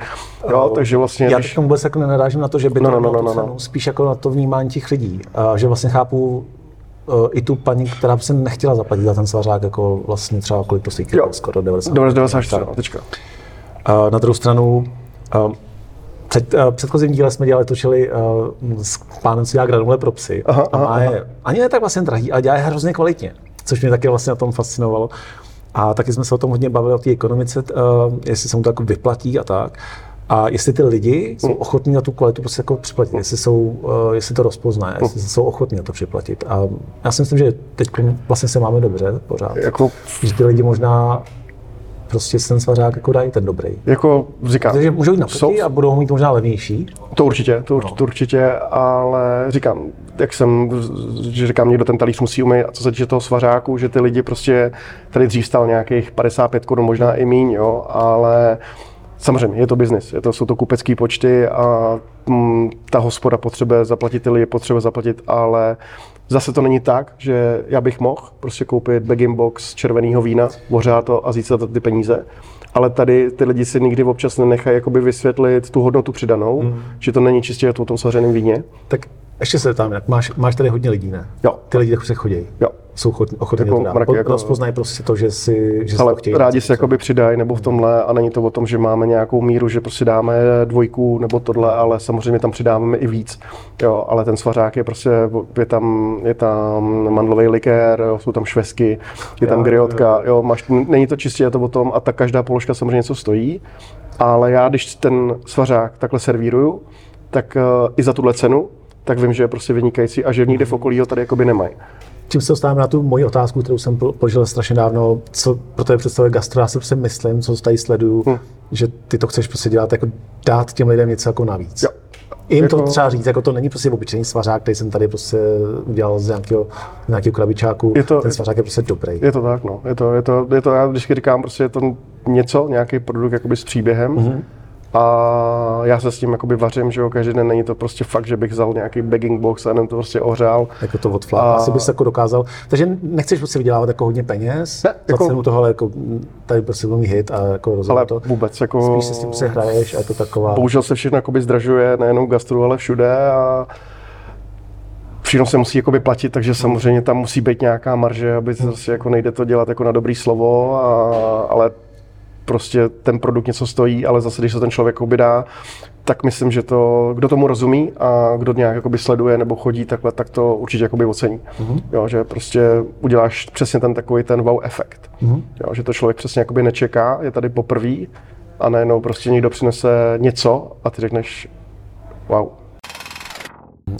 jo, takže vlastně... Já když... vůbec jako nenarážím na to, že by no, to no, no, no, no. spíš jako na to vnímání těch lidí. A že vlastně chápu uh, i tu paní, která by se nechtěla zaplatit za ten svařák, jako vlastně třeba kolik to stojí, skoro 90. 94, tečka. Uh, na druhou stranu, uh, před, uh, předchozím díle jsme dělali, točili uh, s pánem, co dělá granule pro psy. Aha, a má aha, je, aha. ani ne tak vlastně drahý, ale dělá je hrozně kvalitně, což mě taky vlastně na tom fascinovalo. A taky jsme se o tom hodně bavili o té ekonomice, uh, jestli se mu to jako vyplatí a tak. A jestli ty lidi jsou ochotní na tu kvalitu prostě jako připlatit, jestli, jsou, uh, jestli to rozpozná, jestli jsou ochotní na to připlatit. A já si myslím, že teď vlastně se máme dobře pořád. Jako... Že ty lidi možná prostě ten svařák jako dají ten dobrý. Jako říkám. Takže můžou jít na jsou... a budou mít možná levnější. To určitě, to, no. to určitě, ale říkám, jak jsem, že říkám, někdo ten talíř musí umýt, a co se týče toho svařáku, že ty lidi prostě, tady dřív stal nějakých 55 korun, možná i míň, jo, ale Samozřejmě, je to biznis, je to, jsou to kupecké počty a mm, ta hospoda potřebuje zaplatit, lidi potřebuje zaplatit, ale zase to není tak, že já bych mohl prostě koupit bag box červeného vína, pořád to a získat ty peníze. Ale tady ty lidi si nikdy občas nenechají jakoby vysvětlit tu hodnotu přidanou, mm. že to není čistě o tom svařeném víně. Tak ještě se tam, máš, máš tady hodně lidí, ne? Jo. Ty lidi tak se chodí. Jo jsou ochotní, jako, to dát. Jako, rozpoznají prostě to, že si, že ale si to chtějí. rádi se jakoby přidají nebo v tomhle a není to o tom, že máme nějakou míru, že prostě dáme dvojku nebo tohle, ale samozřejmě tam přidáváme i víc. Jo, ale ten svařák je prostě, je tam, je tam mandlový likér, jo, jsou tam švesky, je tam griotka, jo, máš, není to čistě to o tom a ta každá položka samozřejmě něco stojí, ale já když ten svařák takhle servíruju, tak uh, i za tuhle cenu, tak vím, že je prostě vynikající a že nikde v okolí ho tady jakoby nemají čím se dostáváme na tu moji otázku, kterou jsem položil strašně dávno, co pro tebe představuje gastro, já si myslím, co tady sleduju, hmm. že ty to chceš prostě dělat, jako dát těm lidem něco jako navíc. Jo. Jim jako... to třeba říct, jako to není prostě obyčejný svařák, který jsem tady prostě udělal z nějakého, z nějakého krabičáku. Je to, ten svařák je prostě dobrý. Je to tak, no. Je to, je to, je to já vždycky říkám, prostě je to něco, nějaký produkt jakoby s příběhem. Mm-hmm a já se s tím jakoby vařím, že jo, každý den není to prostě fakt, že bych vzal nějaký bagging box a jenom to prostě ohřál. Jako to odflá, a... asi bys jako dokázal. Takže nechceš prostě vydělávat jako hodně peněz ne, jako... za cenu toho, ale jako tady prostě velmi hit a jako ale to. vůbec jako... Spíš se s tím se hraješ a je to taková... Bohužel se všechno jakoby zdražuje, nejenom gastru, ale všude a všechno se musí jakoby platit, takže samozřejmě tam musí být nějaká marže, aby se zase jako nejde to dělat jako na dobrý slovo, a, ale prostě ten produkt něco stojí, ale zase, když se ten člověk dá, tak myslím, že to, kdo tomu rozumí a kdo nějak jakoby sleduje nebo chodí takhle, tak to určitě jakoby ocení. Mm-hmm. Jo, že prostě uděláš přesně ten takový ten wow efekt. Mm-hmm. Jo, že to člověk přesně jakoby nečeká, je tady poprvé a najednou prostě někdo přinese něco a ty řekneš wow.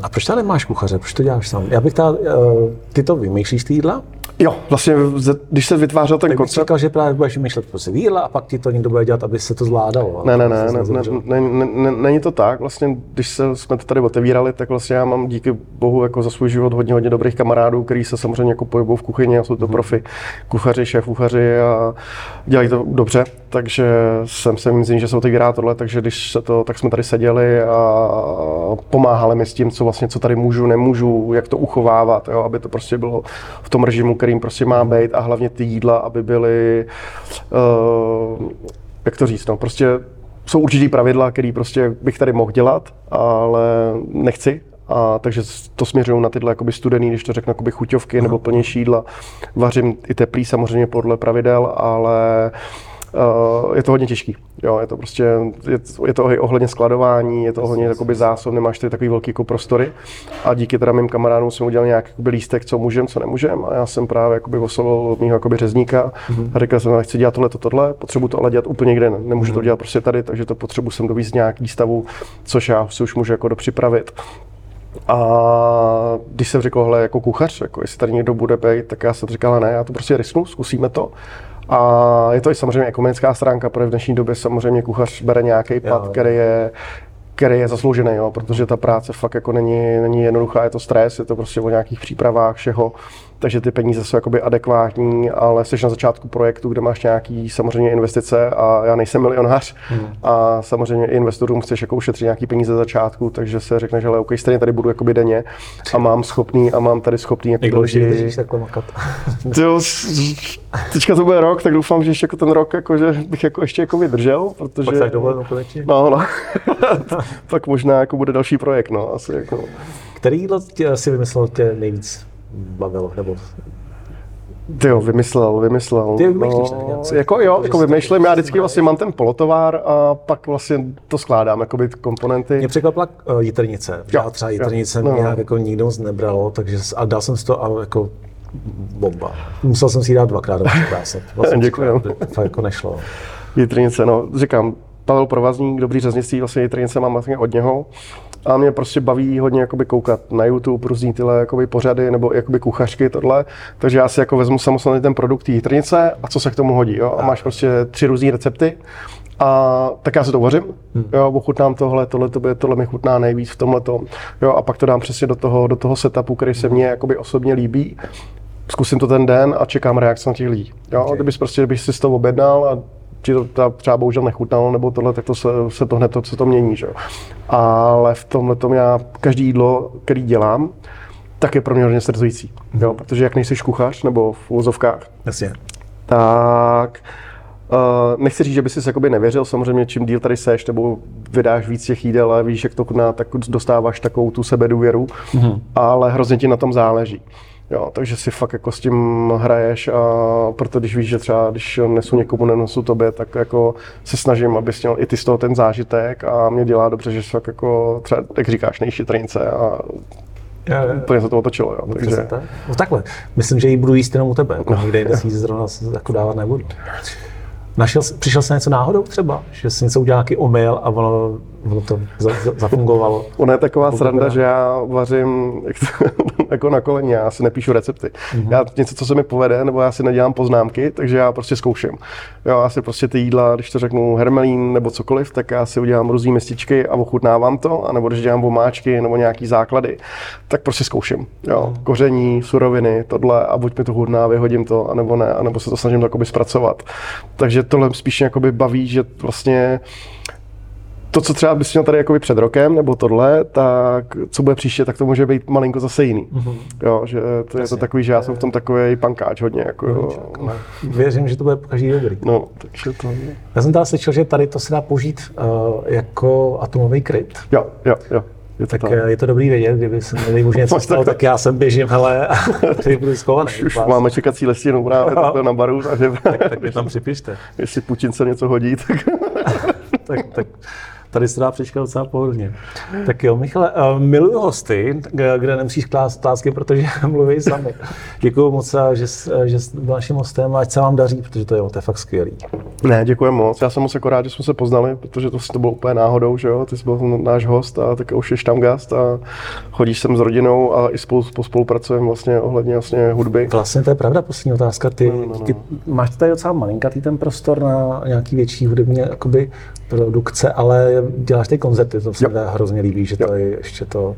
A proč tady máš kuchaře? Proč to děláš sám? Já bych ta, eh, ty to vymýšlíš ty jídla? Jo, vlastně, když se vytvářel ten koncept... říkal, že právě budeš vymýšlet prostě jídla a pak ti to někdo bude dělat, aby se to zvládalo. Ne, ne, ne, ne, ne, ne, ne, není to tak. Vlastně, když se, jsme to tady otevírali, tak vlastně já mám díky bohu jako za svůj život hodně, hodně dobrých kamarádů, kteří se samozřejmě jako pojebou v kuchyni a jsou to mhm. profi kuchaři, šéf kuchaři a dělají to dobře. Takže jsem se myslím, že se otevírá tohle, takže když se to, tak jsme tady seděli a pomáhali mi s tím, co vlastně, co tady můžu, nemůžu, jak to uchovávat, jo, aby to prostě bylo v tom režimu, kterým prostě má být a hlavně ty jídla, aby byly, uh, jak to říct, no, prostě jsou určitý pravidla, které prostě bych tady mohl dělat, ale nechci, a takže to směřuju na tyhle jakoby studený, když to řeknu, jakoby chuťovky nebo plnější jídla. Vařím i teplý samozřejmě podle pravidel, ale Uh, je to hodně těžký. Jo, je to prostě, je, je to ohledně skladování, je to ohledně jakoby zásob, nemáš tady takový velký jako prostory. A díky teda mým kamarádům jsem udělal nějaký jakoby, lístek, co můžem, co nemůžem. A já jsem právě jakoby oslovil mýho jakoby řezníka mm-hmm. a řekl jsem, chci dělat tohle, to, tohle, potřebuji to ale dělat úplně někde, nemůžu mm-hmm. to mhm. dělat prostě tady, takže to potřebuji sem dovízt nějaký stavu, což já si už můžu jako dopřipravit. A když jsem řekl, hele, jako kuchař, jako jestli tady někdo bude být, tak já jsem říkal, ne, já to prostě rysnu, zkusíme to. A je to i samozřejmě ekonomická stránka, protože v dnešní době samozřejmě kuchař bere nějaký plat, který je který je zasloužený, jo, protože ta práce fakt jako není, není jednoduchá, je to stres, je to prostě o nějakých přípravách všeho takže ty peníze jsou jakoby adekvátní, ale jsi na začátku projektu, kde máš nějaký samozřejmě investice a já nejsem milionář hmm. a samozřejmě i investorům chceš jako ušetřit nějaký peníze za začátku, takže se řekne, že ale OK, stejně tady budu jakoby denně a mám schopný a mám tady schopný jako Jak lidi. takhle makat? (laughs) teďka to bude rok, tak doufám, že ještě jako ten rok, jako, že bych jako ještě jako vydržel, protože... Pak dovolenou konečně? No, no. (laughs) pak možná jako bude další projekt, no, asi jako. Který jídlo si vymyslel tě nejvíc? Bavilo, nebo ty jo, vymyslel, vymyslel. Ty vymýšlíš no, jako jo, jako vymýšlím, já vždycky vlastně mám ten polotovár a pak vlastně to skládám, jako by komponenty. Mě překvapila uh, jitrnice, jo, třeba jitrnice jo, no. nějak jako nikdo moc nebralo, takže a dal jsem si to a jako bomba. Musel jsem si ji dát dvakrát do Vlastně Děkuji. To jako nešlo. Jitrnice, no, říkám, Pavel Provazník, dobrý řeznictví, vlastně jitrnice mám vlastně od něho. A mě prostě baví hodně jakoby koukat na YouTube různý tyhle jakoby pořady nebo jakoby kuchařky tohle. Takže já si jako vezmu samozřejmě ten produkt jitrnice a co se k tomu hodí. Jo? A máš prostě tři různé recepty. A tak já se to vařím, hmm. jo, ochutnám tohle, tohle, tohle, tohle mi chutná nejvíc v tomhle jo, a pak to dám přesně do toho, do toho setupu, který se mně jakoby osobně líbí. Zkusím to ten den a čekám reakce na těch lidí. Jo, okay. kdybys prostě, kdybych si to objednal a ti to třeba bohužel nechutnalo, nebo tohle, tak to se, se to hned to, se to mění. Že? Ale v tomhle tom já každý jídlo, který dělám, tak je pro mě hodně stresující. Mm-hmm. Jo? Protože jak nejsi kuchař, nebo v úzovkách, Jasně. tak Uh, nechci říct, že by si jakoby nevěřil, samozřejmě čím díl tady seš, nebo vydáš víc těch jídel a víš, jak to chutná, tak dostáváš takovou tu sebedůvěru, mm-hmm. ale hrozně ti na tom záleží. Jo, takže si fakt jako s tím hraješ a proto když víš, že třeba když nesu někomu, nenosu tobě, tak jako se snažím, abys měl i ty z toho ten zážitek a mě dělá dobře, že fakt jako třeba, jak říkáš, nejší trince a já, já. úplně se to otočilo. Jo. No, takže... tak. no takhle, myslím, že ji budu jíst jenom u tebe, jako nikde jinde si zrovna jako dávat nebudu. Našel, přišel se něco náhodou třeba, že jsi něco udělal nějaký omyl a ono ono to za, za, zafungovalo. Ona je taková sranda, že já vařím (laughs) jako na koleni, já si nepíšu recepty. Mm-hmm. Já něco, co se mi povede, nebo já si nedělám poznámky, takže já prostě zkouším. Jo, já si prostě ty jídla, když to řeknu hermelín nebo cokoliv, tak já si udělám různé mističky a ochutnávám to, anebo když dělám vomáčky nebo nějaký základy, tak prostě zkouším. Jo, mm. koření, suroviny, tohle a buď mi to hudná, vyhodím to, anebo ne, anebo se to snažím takoby zpracovat. Takže tohle spíš jakoby baví, že vlastně to, co třeba bys měl tady jakoby před rokem, nebo tohle, tak co bude příště, tak to může být malinko zase jiný. Mm-hmm. Jo, že to je to takový, že já jsem v tom takový pankáč hodně. Jako, jo. No. Věřím, že to bude každý dobrý. No, takže to... Já jsem tady slyšel, že tady to se dá použít uh, jako atomový kryt. Jo, jo, jo. Je to tak, tak je to dobrý vědět, kdyby se měli už (laughs) něco stalo, tak já jsem běžím, hele, (laughs) a tady budu schovaný. Už, už máme čekací listinu právě na baru, takže... tak, tak mě tam připište. (laughs) Jestli Putin se něco hodí, tak... tak, tak tady se dá přečkat docela pohodlně. Tak jo, Michale, uh, miluji hosty, kde nemusíš klást otázky, protože (laughs) mluví sami. Děkuji moc, že, že jste byl naším hostem a ať se vám daří, protože to je, to je fakt skvělý. Ne, děkuji moc. Já jsem moc jako rád, že jsme se poznali, protože to, to bylo úplně náhodou, že jo? Ty jsi byl náš host a tak už jsi tam gast a chodíš sem s rodinou a i spolu, spolupracujeme vlastně ohledně vlastně hudby. Vlastně to je pravda, poslední otázka. Ty, no, no, no. ty máš tady docela malinkatý ten prostor na nějaký větší hudební jakoby, produkce, ale děláš ty koncerty, to se mi hrozně líbí, že to je ještě to...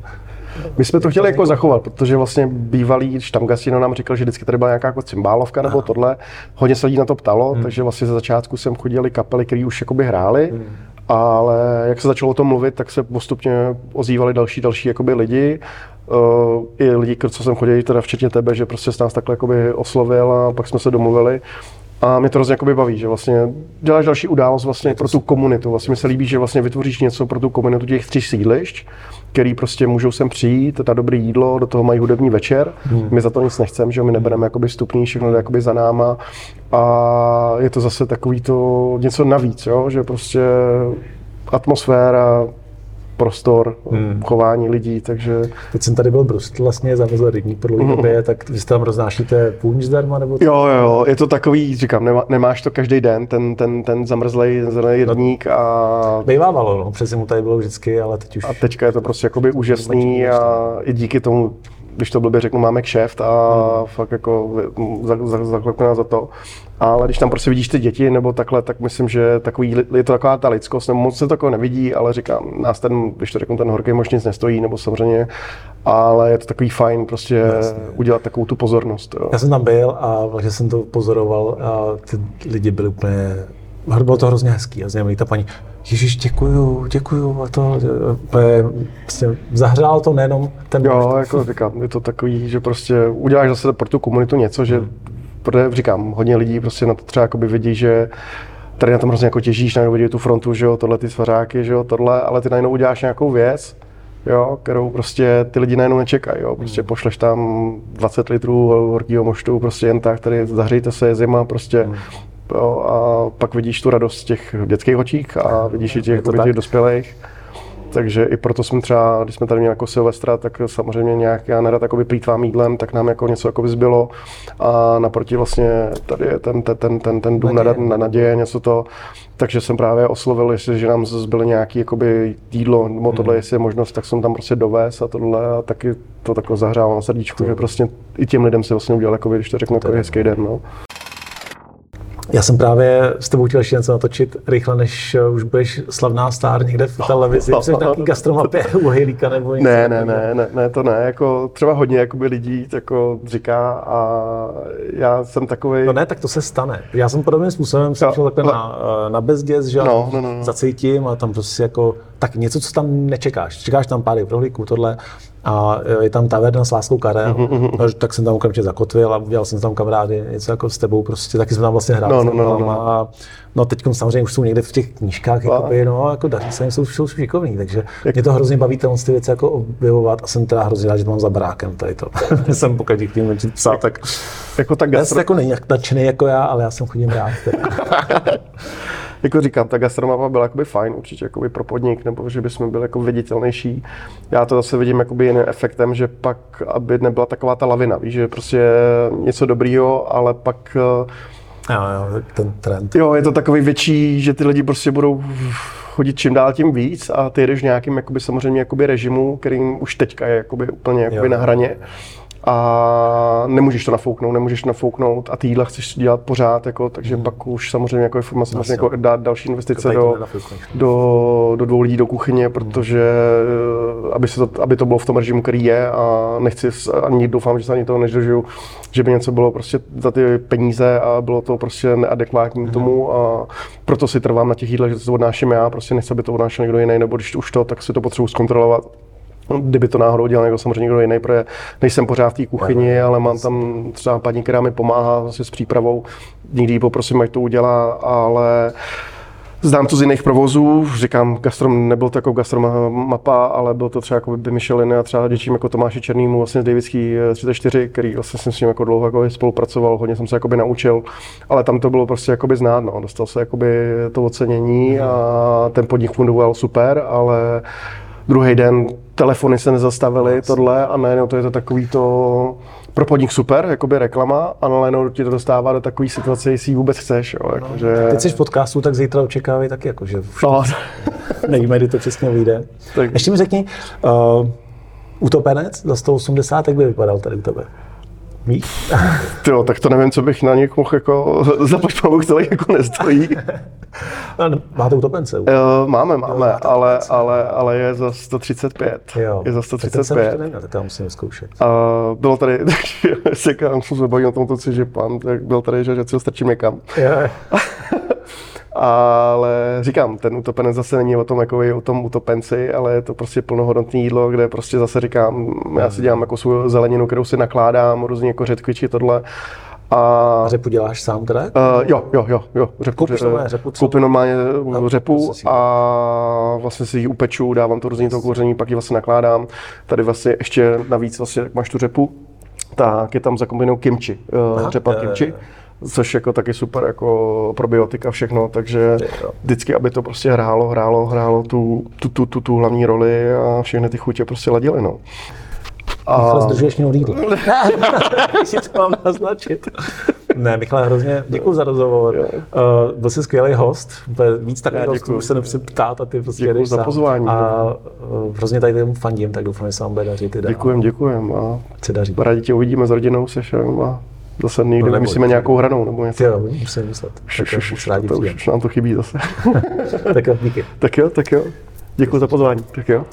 My jsme to chtěli jako zachovat, protože vlastně bývalý Štamgasino nám říkal, že vždycky tady byla nějaká jako cymbálovka nebo tohle. Hodně se lidí na to ptalo, hmm. takže vlastně ze začátku jsem chodili kapely, které už jakoby hráli. Hmm. Ale jak se začalo o tom mluvit, tak se postupně ozývali další, další jakoby lidi. Uh, I lidi, co jsem chodil, teda včetně tebe, že prostě s nás takhle jakoby oslovil a pak jsme se domluvili A mě to hrozně jakoby baví, že vlastně děláš další událost vlastně pro tu komunitu. Vlastně mi se líbí, že vlastně vytvoříš něco pro tu komunitu těch tří sídlišť, který prostě můžou sem přijít, na dobré jídlo, do toho mají hudební večer. Hmm. My za to nic nechceme, že my nebereme jakoby vstupný, všechno jde jakoby za náma. A je to zase takový to něco navíc, jo? že prostě atmosféra, prostor, hmm. chování lidí, takže... Teď jsem tady byl Brust, vlastně zavezl rybník po dlouhé hmm. době, tak vy tam roznášíte půň zdarma? Nebo jo, jo, jo, je to takový, říkám, nemá, nemáš to každý den, ten, ten, ten zamrzlej zelený no, rybník a... Bývávalo, no, přes mu tady bylo vždycky, ale teď už... A teďka je to prostě jakoby úžasný a i díky tomu když to blbě řeknu, máme kšeft a hmm. fakt jako zaklepne za to. Ale když tam prostě vidíš ty děti nebo takhle, tak myslím, že takový, je to taková ta lidskost, nebo moc se to jako nevidí, ale říkám, nás ten, když to řeknu, ten horký mož nic nestojí, nebo samozřejmě, ale je to takový fajn prostě Jasně. udělat takovou tu pozornost. Jo. Já jsem tam byl a vlastně jsem to pozoroval a ty lidi byli úplně bylo to hrozně hezký a zajímavý. Ta paní, Ježíš, děkuju, děkuju a to, prostě zahřálo to nejenom ten Jo, jako říkám, je to takový, že prostě uděláš zase pro tu komunitu něco, že hmm protože říkám, hodně lidí prostě na to třeba vidí, že tady na tom hrozně jako těžíš, najednou vidí tu frontu, že jo, tohle ty svařáky, že jo, tohle, ale ty najednou uděláš nějakou věc, jo, kterou prostě ty lidi najednou nečekají, jo, prostě hmm. pošleš tam 20 litrů horkého moštu, prostě jen tak, tady zahřejte se, je zima, prostě, hmm. Jo, a pak vidíš tu radost těch dětských očích a vidíš i těch, těch dospělých. Takže i proto jsme třeba, když jsme tady měli jako Silvestra, tak samozřejmě nějak, já nerad jakoby plýtvám jídlem, tak nám jako něco jako zbylo a naproti vlastně tady je ten, ten, ten, ten, ten dům naděje. na naděje, něco to, takže jsem právě oslovil, jestli, že nám zbylo nějaký jakoby jídlo, nebo tohle, hmm. jestli je možnost, tak jsem tam prostě dovez a tohle a taky to takhle zahrávám na srdíčku, to. že prostě i těm lidem se vlastně udělal, jakoby, když to řeknu, jako hezký den. No. Já jsem právě s tebou chtěl ještě něco natočit rychle, než eh, už budeš slavná stár někde v televizi. Jsi nějaký gastromapě u Hejlíka nebo něco? Ne, ne, ne, ne, ne, to ne. Jako třeba hodně jakoby lidí jako říká a já jsem takový. No ne, tak to se stane. Já jsem podobným způsobem jsem šel takhle na, eh, na bezděz, že no, no, no, no. zacítím a tam prostě jako tak něco, co tam nečekáš. Čekáš tam pár prohlíků, tohle a je tam taverna s láskou Karel, mm-hmm. no, tak jsem tam okamžitě zakotvil a udělal jsem tam kamarády, něco jako s tebou, prostě taky jsme tam vlastně hráli. No, no, no, no. A, no teď samozřejmě už jsou někde v těch knížkách, jakoby, no, jako daří se, jsou, jsou šikovní, takže Jak... mě to hrozně baví tyhle ty věci jako objevovat a jsem teda hrozně rád, že to mám za barákem tady to. (laughs) jsem pokaždé chtěl psát, tak jako tak gastro... jako není jak nadšený jako já, ale já jsem chodím rád. (laughs) jako říkám, ta gastromapa byla jakoby fajn určitě jakoby pro podnik, nebo že bychom byli jako viditelnější. Já to zase vidím jakoby jiným efektem, že pak, aby nebyla taková ta lavina, víš, že prostě něco dobrýho, ale pak eh, Jo, jo, ten trend. Jo, je to takový větší, že ty lidi prostě budou chodit čím dál tím víc a ty jdeš nějakým jakoby, samozřejmě jakoby režimu, kterým už teďka je jakoby, úplně jakoby na hraně a nemůžeš to nafouknout, nemůžeš to nafouknout a ty jídla chceš dělat pořád, jako, takže hmm. pak už samozřejmě jako je formace vlastně jako dát další investice do, do, do, dvou lidí do kuchyně, protože hmm. aby, se to, aby to bylo v tom režimu, který je a nechci ani doufám, že se ani toho neždožiju, že by něco bylo prostě za ty peníze a bylo to prostě neadekvátní hmm. tomu a proto si trvám na těch jídlech, že to odnáším já, prostě nechci, aby to odnášel někdo jiný, nebo když už to, tak si to potřebuji zkontrolovat No, kdyby to náhodou dělal někdo samozřejmě někdo jiný, protože nejsem pořád v té kuchyni, ale mám tam třeba paní, která mi pomáhá vlastně s přípravou. Nikdy ji poprosím, ať to udělá, ale Znám to z jiných provozů, říkám, gastrom, nebyl to jako gastromapa, ale byl to třeba jako by Michelin a třeba děčím jako Tomáši Černýmu, vlastně z Davidský 34, který vlastně jsem s ním jako dlouho jako spolupracoval, hodně jsem se jakoby naučil, ale tam to bylo prostě jakoby znát, no. dostal se jakoby to ocenění a ten podnik fungoval super, ale druhý den telefony se nezastavily, tohle a najednou to je to takový to pro podnik super, jakoby reklama, a najednou ti to dostává do takové situace, jestli ji vůbec chceš. Jo, jako, no, že... Teď jsi v podcastu, tak zítra očekávají taky, jako, že no. (laughs) nevíme, kdy to přesně vyjde. Tak. Ještě mi řekni, uh, utopenec za 180, jak by vypadal tady u tebe? Víš? (laughs) Jo, tak to nevím, co bych na něk mohl jako, (laughs) zaplať pavu, který jako nestojí. (laughs) Máte utopence? Uh, máme, máme, jo, ale, ale, ale je za 135. Jo. Je za 135. Tak neměl, tak to musím zkoušet. Uh, bylo tady, se kam se bavím o tom, že pan, tak byl tady, že, že si ho strčím někam. Jo. Ale říkám, ten utopenec zase není o tom, jako o tom utopenci, ale je to prostě plnohodnotné jídlo, kde prostě zase říkám, já si dělám jako svou zeleninu, kterou si nakládám, různě jako řetkviči, tohle A, a řepu děláš sám teda? Uh, jo, jo, jo, jo. Řepu, Koupíš normálně řepu? Koupím normálně no, řepu a vlastně si ji upeču, dávám to různě to kouření, pak ji vlastně nakládám. Tady vlastně ještě navíc vlastně, jak máš tu řepu, tak je tam zakombinou kimchi, Aha, řepa je, kimchi. Je, je což jako taky super jako probiotika všechno, takže vždycky, aby to prostě hrálo, hrálo, hrálo tu, tu, tu, tu, tu hlavní roli a všechny ty chutě prostě ladily, no. A... Michal, zdržuješ mě Lidl. Jestli (laughs) to mám naznačit. Ne, Michal, hrozně děkuji za rozhovor. Uh, byl jsi skvělý host, víc takových hostů se nemusím ptát a ty prostě Děkuji za pozvání. A uh, hrozně tady tomu fandím, tak doufám, že se vám bude dařit. Děkujem, děkujem. A se daří. Rádi tě uvidíme s rodinou se všem a zase někdy no, myslíme nějakou hranou nebo něco. Jo, musím myslet. Už, už, rádi už, už nám to chybí zase. (laughs) tak jo, díky. Tak jo, tak jo. Děkuji za pozvání. Tak jo.